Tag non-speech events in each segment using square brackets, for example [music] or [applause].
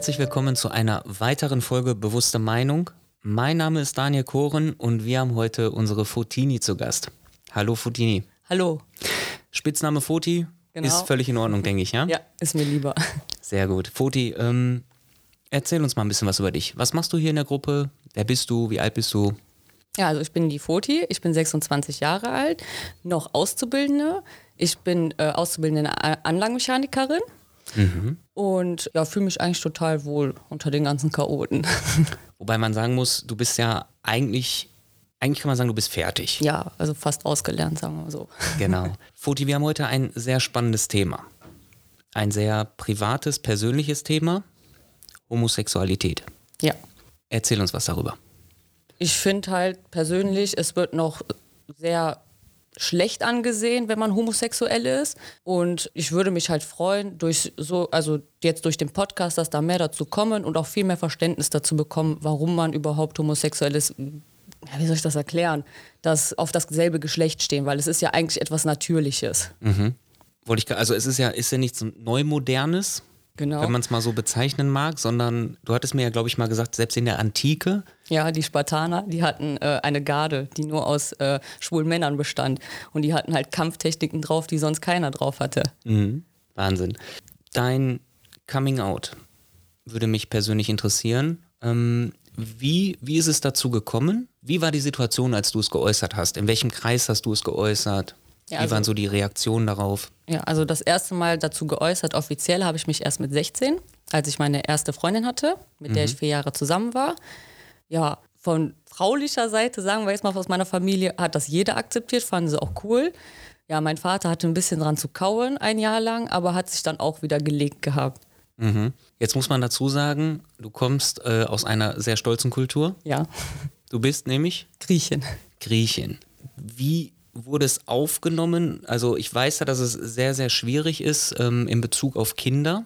herzlich willkommen zu einer weiteren Folge Bewusste Meinung. Mein Name ist Daniel Koren und wir haben heute unsere Fotini zu Gast. Hallo Fotini. Hallo. Spitzname Foti Genau. ist völlig in Ordnung, denke ich, ja? Ja, ist mir lieber. Sehr gut. Foti, ähm, erzähl uns mal ein bisschen was über dich. Was machst du hier in der Gruppe? Wer bist du? Wie alt bist du? Ja, also ich bin die Foti, ich bin 26 Jahre alt, noch Auszubildende. Ich bin äh, auszubildende A- Anlagenmechanikerin und ja, fühle mich eigentlich total wohl unter den ganzen Chaoten. [laughs] Wobei man sagen muss, du bist ja eigentlich, eigentlich kann man sagen, du bist fertig. ja, also fast ausgelernt, sagen wir mal so. Genau. [laughs] Foti, wir haben heute ein sehr spannendes Thema. Ein sehr privates, persönliches Thema. Homosexualität. Ja. Erzähl uns was darüber. Ich finde halt persönlich, es wird noch sehr schlecht angesehen, wenn man homosexuell ist. Und ich würde mich halt freuen, durch so, also jetzt durch den Podcast, dass da mehr dazu kommen und auch viel mehr Verständnis dazu bekommen, warum man überhaupt homosexuell ist. Ja, wie soll ich das erklären? Dass auf dasselbe Geschlecht stehen, weil es ist ja eigentlich etwas Natürliches. Wollte ich, also es ist ja, ist ja nichts Neumodernes, Genau. wenn man es mal so bezeichnen mag, sondern du hattest mir ja, glaube ich, mal gesagt, selbst in der Antike, Ja, die Spartaner, die hatten äh, eine Garde, die nur aus äh, schwulen Männern bestand. Und die hatten halt Kampftechniken drauf, die sonst keiner drauf hatte. Wahnsinn. Dein Coming Out würde mich persönlich interessieren. Ähm, wie, wie ist es dazu gekommen? Wie war die Situation, als du es geäußert hast? In welchem Kreis hast du es geäußert? Ja, wie also- waren so die Reaktionen darauf? Ja, also das erste Mal dazu geäußert, offiziell habe ich mich erst mit 16, als ich meine erste Freundin hatte, mit der ich vier Jahre zusammen war. Ja, von fraulicher Seite, sagen wir jetzt mal aus meiner Familie, hat das jeder akzeptiert, fanden sie auch cool. Ja, mein Vater hatte ein bisschen dran zu kauen, ein Jahr lang, aber hat sich dann auch wieder gelegt gehabt. Mhm. Jetzt muss man dazu sagen, du kommst äh, aus einer sehr stolzen Kultur. Ja, Du bist nämlich Griechen. Griechin. Wie wurde es aufgenommen? Also ich weiß ja, dass es sehr, sehr schwierig ist ähm, in Bezug auf Kinder.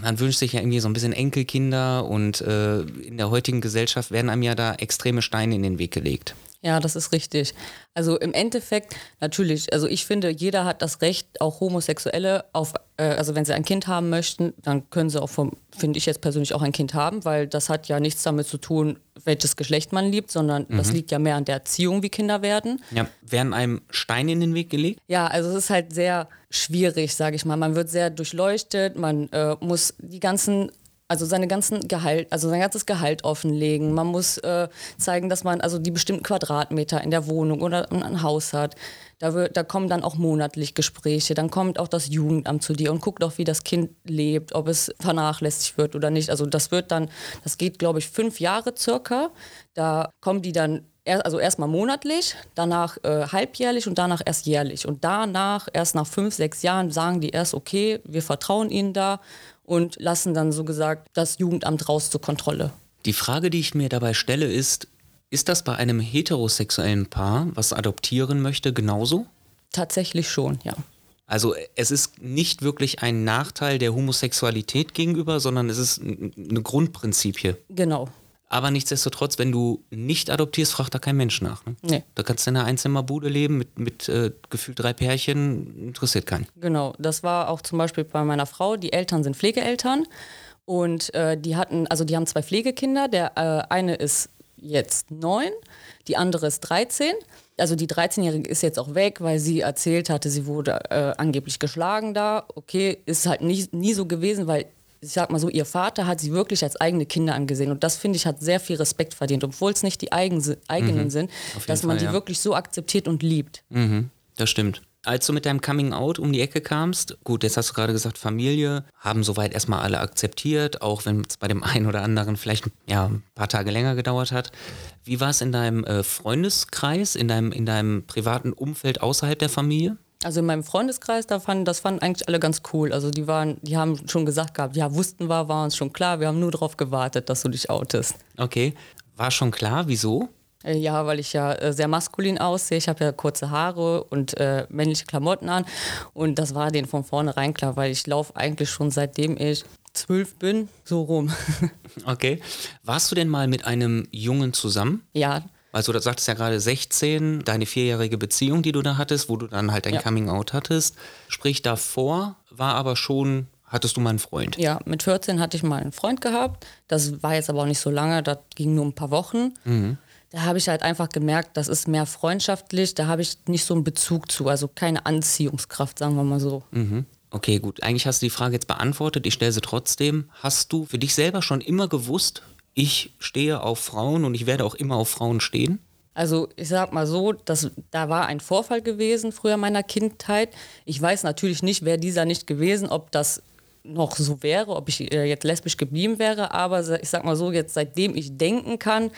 Man wünscht sich ja irgendwie so ein bisschen Enkelkinder und äh, in der heutigen Gesellschaft werden einem ja da extreme Steine in den Weg gelegt. Ja, das ist richtig. Also im Endeffekt, natürlich, also ich finde, jeder hat das Recht, auch Homosexuelle auf, äh, also wenn sie ein Kind haben möchten, dann können sie auch vom, finde ich jetzt persönlich auch ein Kind haben, weil das hat ja nichts damit zu tun, welches Geschlecht man liebt, sondern das liegt ja mehr an der Erziehung, wie Kinder werden. Ja, werden einem Steine in den Weg gelegt? Ja, also es ist halt sehr schwierig, sage ich mal. Man wird sehr durchleuchtet, man äh, muss die ganzen, also seine ganzen Gehalt, also sein ganzes Gehalt offenlegen. Man muss äh, zeigen, dass man also die bestimmten Quadratmeter in der Wohnung oder ein Haus hat. Da, wird, da kommen dann auch monatlich Gespräche. Dann kommt auch das Jugendamt zu dir und guckt auch, wie das Kind lebt, ob es vernachlässigt wird oder nicht. Also das wird dann, das geht, glaube ich, fünf Jahre circa. Da kommen die dann also erstmal monatlich, danach äh, halbjährlich und danach erst jährlich. Und danach, erst nach fünf, sechs Jahren, sagen die erst, okay, wir vertrauen ihnen da und lassen dann so gesagt das Jugendamt raus zur Kontrolle. Die Frage, die ich mir dabei stelle, ist, ist das bei einem heterosexuellen Paar, was adoptieren möchte, genauso? Tatsächlich schon, ja. Also es ist nicht wirklich ein Nachteil der Homosexualität gegenüber, sondern es ist n- eine Grundprinzipie. Genau. Aber nichtsdestotrotz, wenn du nicht adoptierst, fragt da kein Mensch nach. Ne? Nee. Da kannst du in einer Einzimmerbude leben mit, mit äh, gefühlt drei Pärchen, interessiert keinen. Genau, das war auch zum Beispiel bei meiner Frau. Die Eltern sind Pflegeeltern und äh, die hatten, also die haben zwei Pflegekinder. Der äh, eine ist jetzt neun, die andere ist 13. Also die 13-Jährige ist jetzt auch weg, weil sie erzählt hatte, sie wurde äh, angeblich geschlagen da. Okay, ist halt nie, nie so gewesen, weil ich sag mal so, ihr Vater hat sie wirklich als eigene Kinder angesehen. Und das, finde ich, hat sehr viel Respekt verdient, obwohl es nicht die eigen, eigenen sind, Auf jeden dass man Fall, die ja. wirklich so akzeptiert und liebt. Mhm, das stimmt. Als du mit deinem Coming Out um die Ecke kamst, gut, jetzt hast du gerade gesagt, Familie, haben soweit erstmal alle akzeptiert, auch wenn es bei dem [laughs] einen oder anderen vielleicht ja, ein paar Tage länger gedauert hat. Wie war es in deinem äh, Freundeskreis, in deinem, in deinem privaten Umfeld außerhalb der Familie? Also in meinem Freundeskreis, da fanden, das fanden eigentlich alle ganz cool. Also die waren, die haben schon gesagt gehabt, ja, wussten wir, war uns schon klar, wir haben nur darauf gewartet, dass du dich outest. Okay. War schon klar, wieso? Äh, Ja, weil ich ja äh, sehr maskulin aussehe. Ich habe ja kurze Haare und äh, männliche Klamotten an. Und das war denen von vornherein klar, weil ich laufe eigentlich schon seitdem ich zwölf bin, so rum. [laughs] Okay. Warst du denn mal mit einem Jungen zusammen? ja, Also du sagtest ja gerade 16, deine vierjährige Beziehung, die du da hattest, wo du dann halt dein Ja. Coming Out hattest. Sprich, davor war aber schon hattest du mal einen Freund. Ja, mit 14 hatte ich mal einen Freund gehabt. Das war jetzt aber auch nicht so lange, das ging nur ein paar Wochen. Da habe ich halt einfach gemerkt, das ist mehr freundschaftlich, da habe ich nicht so einen Bezug zu, also keine Anziehungskraft, sagen wir mal so. Mhm. Okay, gut. Eigentlich hast du die Frage jetzt beantwortet. Ich stelle sie trotzdem. Hast du für dich selber schon immer gewusst, ich stehe auf Frauen und ich werde auch immer auf Frauen stehen? Also ich sag mal so, dass, da war ein Vorfall gewesen früher meiner Kindheit. Ich weiß natürlich nicht, wäre dieser nicht gewesen, ob das noch so wäre, ob ich äh, jetzt lesbisch geblieben wäre, aber ich sag mal so, jetzt seitdem ich denken kann,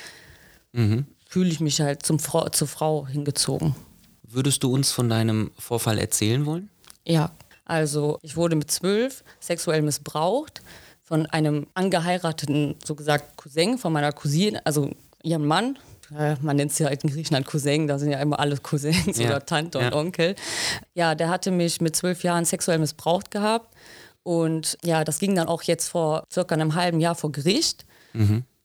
fühle ich mich halt zum Frau, zur Frau hingezogen. Würdest du uns von deinem Vorfall erzählen wollen? Ja, also ich wurde mit zwölf sexuell missbraucht von einem angeheirateten, so gesagt, Cousin von meiner Cousine, also ihrem Mann. Äh, Man nennt es ja in Griechenland Cousin, da sind ja immer alle Cousins Ja, oder Tante und ja. Onkel. Ja, der hatte mich mit zwölf Jahren sexuell missbraucht gehabt. Und ja, das ging dann auch jetzt vor circa einem halben Jahr vor Gericht.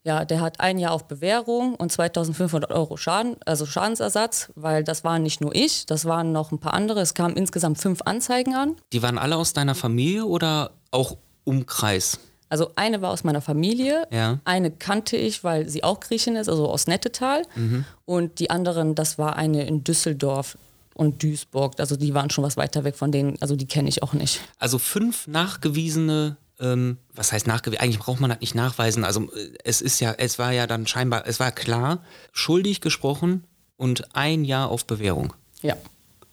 Ja, der hat ein Jahr auf Bewährung und 2500 Euro Schaden, also Schadensersatz, weil das waren nicht nur ich, das waren noch ein paar andere. Es kamen insgesamt fünf Anzeigen an. Die waren alle aus deiner Familie oder auch Umkreis? Also eine war aus meiner Familie, Ja. eine kannte ich, weil sie auch Griechin ist, also aus Nettetal. Und die anderen, das war eine in Düsseldorf und Duisburg. Also die waren schon was weiter weg von denen, also die kenne ich auch nicht. Also fünf nachgewiesene, ähm, was heißt nachgewiesen? Eigentlich braucht man das nicht nachweisen. Also äh, es ist ja, es war ja dann scheinbar, es war klar, schuldig gesprochen und ein Jahr auf Bewährung. Ja.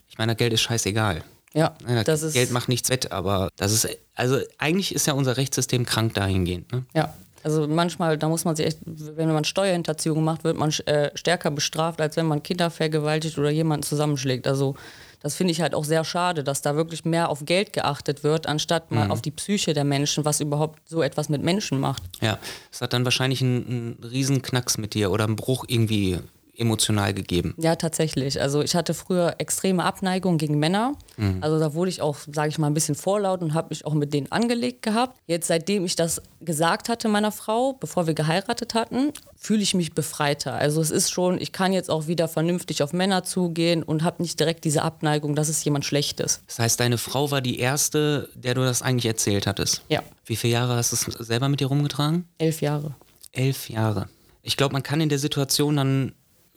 Ich meine, das Geld ist scheißegal. Ja, Ja, das ist, Geld macht nichts wett, aber das ist, also eigentlich ist ja unser Rechtssystem krank dahingehend. Ne? ja. Also manchmal, da muss man sich echt, wenn man Steuerhinterziehung macht, wird man äh, stärker bestraft, als wenn man Kinder vergewaltigt oder jemanden zusammenschlägt. Also das finde ich halt auch sehr schade, dass da wirklich mehr auf Geld geachtet wird, anstatt mal auf die Psyche der Menschen, was überhaupt so etwas mit Menschen macht. Ja, es hat dann wahrscheinlich einen, einen riesen Knacks mit dir oder einen Bruch irgendwie emotional gegeben. Ja, tatsächlich. Also ich hatte früher extreme Abneigung gegen Männer. Also da wurde ich auch, sage ich mal, ein bisschen vorlaut und habe mich auch mit denen angelegt gehabt. Jetzt, seitdem ich das gesagt hatte meiner Frau, bevor wir geheiratet hatten, fühle ich mich befreiter. Also es ist schon, ich kann jetzt auch wieder vernünftig auf Männer zugehen und habe nicht direkt diese Abneigung, dass es jemand Schlechtes. Das heißt, deine Frau war die erste, der du das eigentlich erzählt hattest. Ja, Wie viele Jahre hast du es selber mit dir rumgetragen? elf Jahre. Elf Jahre. Ich glaube, man kann in der Situation dann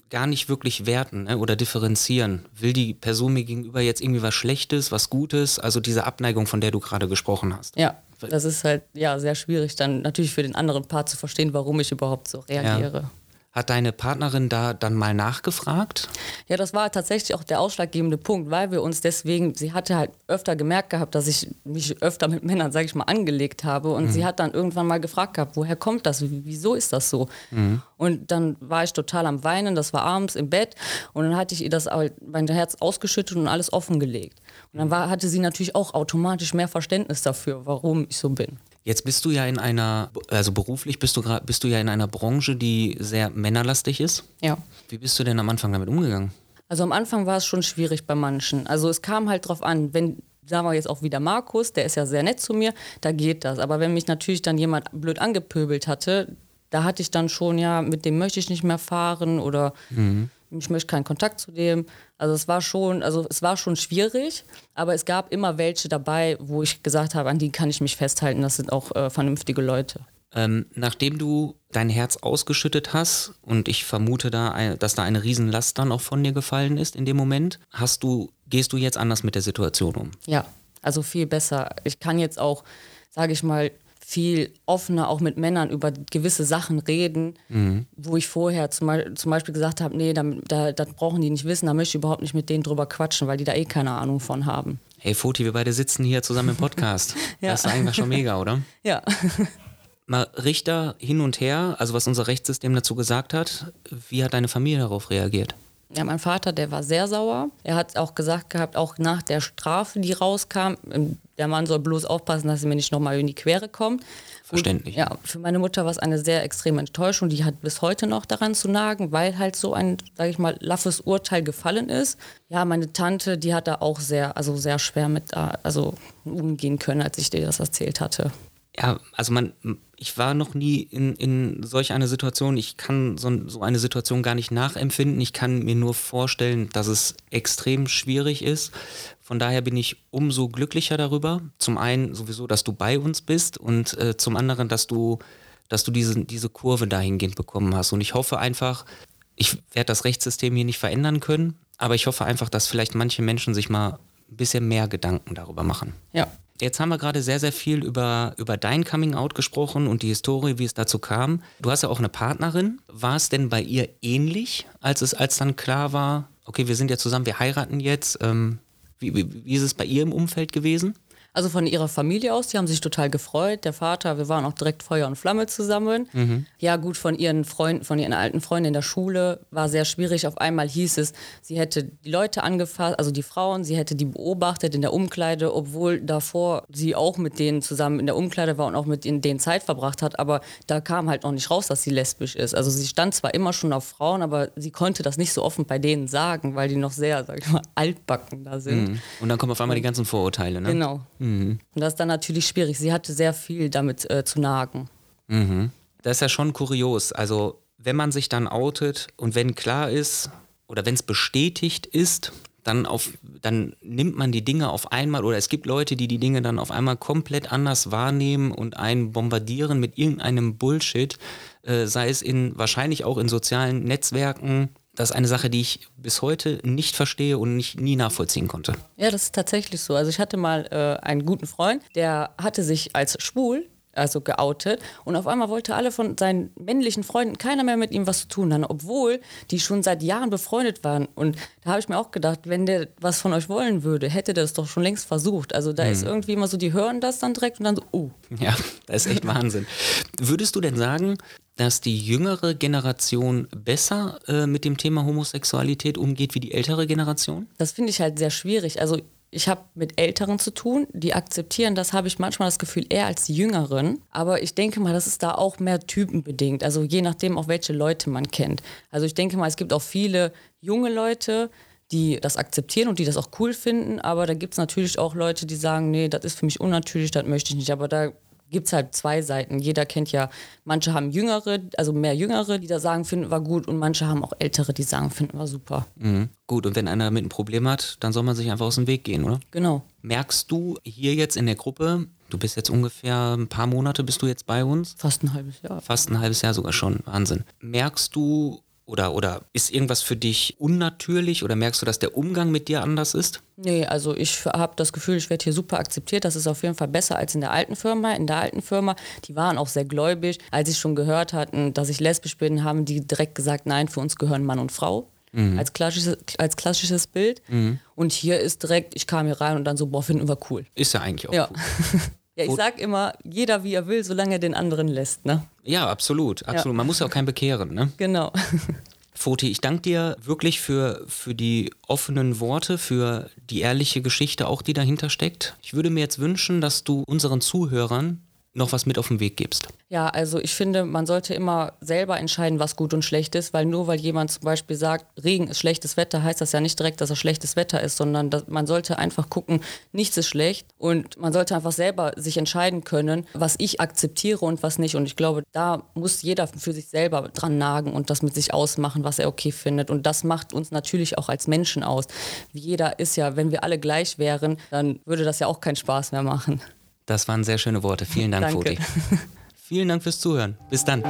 gar nicht wirklich werten ne, oder differenzieren. Will die Person mir gegenüber jetzt irgendwie was Schlechtes, was Gutes? Also diese Abneigung, von der du gerade gesprochen hast. Ja, das ist halt ja sehr schwierig, dann natürlich für den anderen Part zu verstehen, warum ich überhaupt so reagiere. Hat deine Partnerin da dann mal nachgefragt? Ja, das war tatsächlich auch der ausschlaggebende Punkt, weil wir uns deswegen, sie hatte halt öfter gemerkt gehabt, dass ich mich öfter mit Männern, sage ich mal, angelegt habe. Und sie hat dann irgendwann mal gefragt gehabt, woher kommt das? Wie- Wieso ist das so? Und dann war ich total am Weinen, das war abends im Bett. Und dann hatte ich ihr das mein Herz ausgeschüttet und alles offengelegt. Und dann war, hatte sie natürlich auch automatisch mehr Verständnis dafür, warum ich so bin. Jetzt bist du ja in einer, also beruflich bist du, gra- bist du ja in einer Branche, die sehr männerlastig ist. Ja. Wie bist du denn am Anfang damit umgegangen? Also am Anfang war es schon schwierig bei manchen. Also es kam halt drauf an, wenn, sagen wir jetzt auch wieder Markus, der ist ja sehr nett zu mir, da geht das. Aber wenn mich natürlich dann jemand blöd angepöbelt hatte, da hatte ich dann schon, ja, mit dem möchte ich nicht mehr fahren oder ich möchte keinen Kontakt zu dem. Also es war schon, also es war schon schwierig, aber es gab immer welche dabei, wo ich gesagt habe, an die kann ich mich festhalten. Das sind auch äh, vernünftige Leute. Ähm, nachdem du dein Herz ausgeschüttet hast und ich vermute da, ein- dass da eine Riesenlast dann auch von dir gefallen ist in dem Moment, hast du, gehst du jetzt anders mit der Situation um? Ja, also viel besser. Ich kann jetzt auch, sage ich mal, viel offener auch mit Männern über gewisse Sachen reden, wo ich vorher zum, Beispiel- zum Beispiel gesagt habe, nee, da, da, das brauchen die nicht wissen, da möchte ich überhaupt nicht mit denen drüber quatschen, weil die da eh keine Ahnung von haben. Hey Foti, wir beide sitzen hier zusammen im [laughs] Podcast. Ja. Das ist einfach schon mega, oder? Ja. [laughs] Mal Richter hin und her, also was unser Rechtssystem dazu gesagt hat, wie hat deine Familie darauf reagiert? Ja, mein Vater, der war sehr sauer. Er hat auch gesagt gehabt, auch nach der Strafe, die rauskam, ähm, der Mann soll bloß aufpassen, dass er mir nicht nochmal in die Quere kommt. Verständlich. Ja, für meine Mutter war es eine sehr extreme Enttäuschung. Die hat bis heute noch daran zu nagen, weil halt so ein, sage ich mal, laffes Urteil gefallen ist. Ja, meine Tante, die hat da auch sehr, also sehr schwer mit, äh, also umgehen können, als ich dir das erzählt hatte. Ja, also man, ich war noch nie in, in solch einer Situation. Ich kann so, so eine Situation gar nicht nachempfinden. Ich kann mir nur vorstellen, dass es extrem schwierig ist. Von daher bin ich umso glücklicher darüber. Zum einen sowieso, dass du bei uns bist und äh, zum anderen, dass du, dass du diese, diese Kurve dahingehend bekommen hast. Und ich hoffe einfach, ich werde das Rechtssystem hier nicht verändern können, aber ich hoffe einfach, dass vielleicht manche Menschen sich mal ein bisschen mehr Gedanken darüber machen. Ja, Jetzt haben wir gerade sehr, sehr viel über, über dein Coming Out gesprochen und die Historie, wie es dazu kam. Du hast ja auch eine Partnerin. War es denn bei ihr ähnlich, als es als dann klar war, okay, wir sind ja zusammen, wir heiraten jetzt? Ähm, wie, wie, wie ist es bei ihr im Umfeld gewesen? Also von ihrer Familie aus, die haben sich total gefreut. Der Vater, wir waren auch direkt Feuer und Flamme zusammen. Mhm. Ja, gut, von ihren Freunden, von ihren alten Freunden in der Schule war sehr schwierig. Auf einmal hieß es, sie hätte die Leute angefasst, also die Frauen, sie hätte die beobachtet in der Umkleide, obwohl davor sie auch mit denen zusammen in der Umkleide war und auch mit denen Zeit verbracht hat. Aber da kam halt noch nicht raus, dass sie lesbisch ist. Also sie stand zwar immer schon auf Frauen, aber sie konnte das nicht so offen bei denen sagen, weil die noch sehr, sag ich mal, altbacken da sind. Mhm. Und dann kommen auf einmal die ganzen Vorurteile, ne? Genau. Mhm. Und das ist dann natürlich schwierig. Sie hatte sehr viel damit äh, zu nagen. Mhm. Das ist ja schon kurios. Also, wenn man sich dann outet und wenn klar ist oder wenn es bestätigt ist, dann, auf, dann nimmt man die Dinge auf einmal oder es gibt Leute, die die Dinge dann auf einmal komplett anders wahrnehmen und einen bombardieren mit irgendeinem Bullshit, äh, sei es in wahrscheinlich auch in sozialen Netzwerken, das ist eine Sache, die ich bis heute nicht verstehe und nicht, nie nachvollziehen konnte. Ja, das ist tatsächlich so. Also ich hatte mal äh, einen guten Freund, der hatte sich als schwul also geoutet. Und auf einmal wollte alle von seinen männlichen Freunden keiner mehr mit ihm was zu tun haben, obwohl die schon seit Jahren befreundet waren. Und da habe ich mir auch gedacht, wenn der was von euch wollen würde, hätte der das doch schon längst versucht. Also da mhm. ist irgendwie immer so, die hören das dann direkt und dann so, oh. Ja, das ist echt Wahnsinn. Würdest du denn sagen, dass die jüngere Generation besser äh, mit dem Thema Homosexualität umgeht wie die ältere Generation? Das finde ich halt sehr schwierig. Also ich habe mit Älteren zu tun, die akzeptieren das, habe ich manchmal das Gefühl, eher als die Jüngeren. Aber ich denke mal, das ist da auch mehr typenbedingt. Also je nachdem, auch welche Leute man kennt. Also ich denke mal, es gibt auch viele junge Leute, die das akzeptieren und die das auch cool finden. Aber da gibt es natürlich auch Leute, die sagen, nee, das ist für mich unnatürlich, das möchte ich nicht. Aber da gibt es halt zwei Seiten. Jeder kennt ja, manche haben Jüngere, also mehr Jüngere, die da sagen, finden wir gut und manche haben auch Ältere, die sagen, finden wir super. Mhm. Gut, und wenn einer damit ein Problem hat, dann soll man sich einfach aus dem Weg gehen, oder? Genau. Merkst du hier jetzt in der Gruppe, du bist jetzt ungefähr ein paar Monate, bist du jetzt bei uns? Fast ein halbes Jahr. Fast ein halbes Jahr sogar schon, Wahnsinn. Merkst du oder, oder ist irgendwas für dich unnatürlich oder merkst du, dass der Umgang mit dir anders ist? Nee, also ich habe das Gefühl, ich werde hier super akzeptiert. Das ist auf jeden Fall besser als in der alten Firma. In der alten Firma, die waren auch sehr gläubig. Als sie schon gehört hatten, dass ich lesbisch bin, haben die direkt gesagt, nein, für uns gehören Mann und Frau. Mhm. Als, klassisches, als klassisches Bild. Mhm. Und hier ist direkt, ich kam hier rein und dann so, boah, finden wir cool. Ist ja eigentlich auch ja. cool. [laughs] Ja, ich sag immer, jeder wie er will, solange er den anderen lässt, ne? Ja, absolut, absolut. Ja. Man muss ja auch keinen bekehren, ne? Genau. [laughs] Foti, ich danke dir wirklich für, für die offenen Worte, für die ehrliche Geschichte auch, die dahinter steckt. Ich würde mir jetzt wünschen, dass du unseren Zuhörern noch was mit auf den Weg gibst? Ja, also ich finde, man sollte immer selber entscheiden, was gut und schlecht ist, weil nur weil jemand zum Beispiel sagt, Regen ist schlechtes Wetter, heißt das ja nicht direkt, dass er schlechtes Wetter ist, sondern dass man sollte einfach gucken, nichts ist schlecht und man sollte einfach selber sich entscheiden können, was ich akzeptiere und was nicht. Und ich glaube, da muss jeder für sich selber dran nagen und das mit sich ausmachen, was er okay findet. Und das macht uns natürlich auch als Menschen aus. Jeder ist ja, wenn wir alle gleich wären, dann würde das ja auch keinen Spaß mehr machen. Das waren sehr schöne Worte. Vielen Dank, Foti. [laughs] Vielen Dank fürs Zuhören. Bis dann.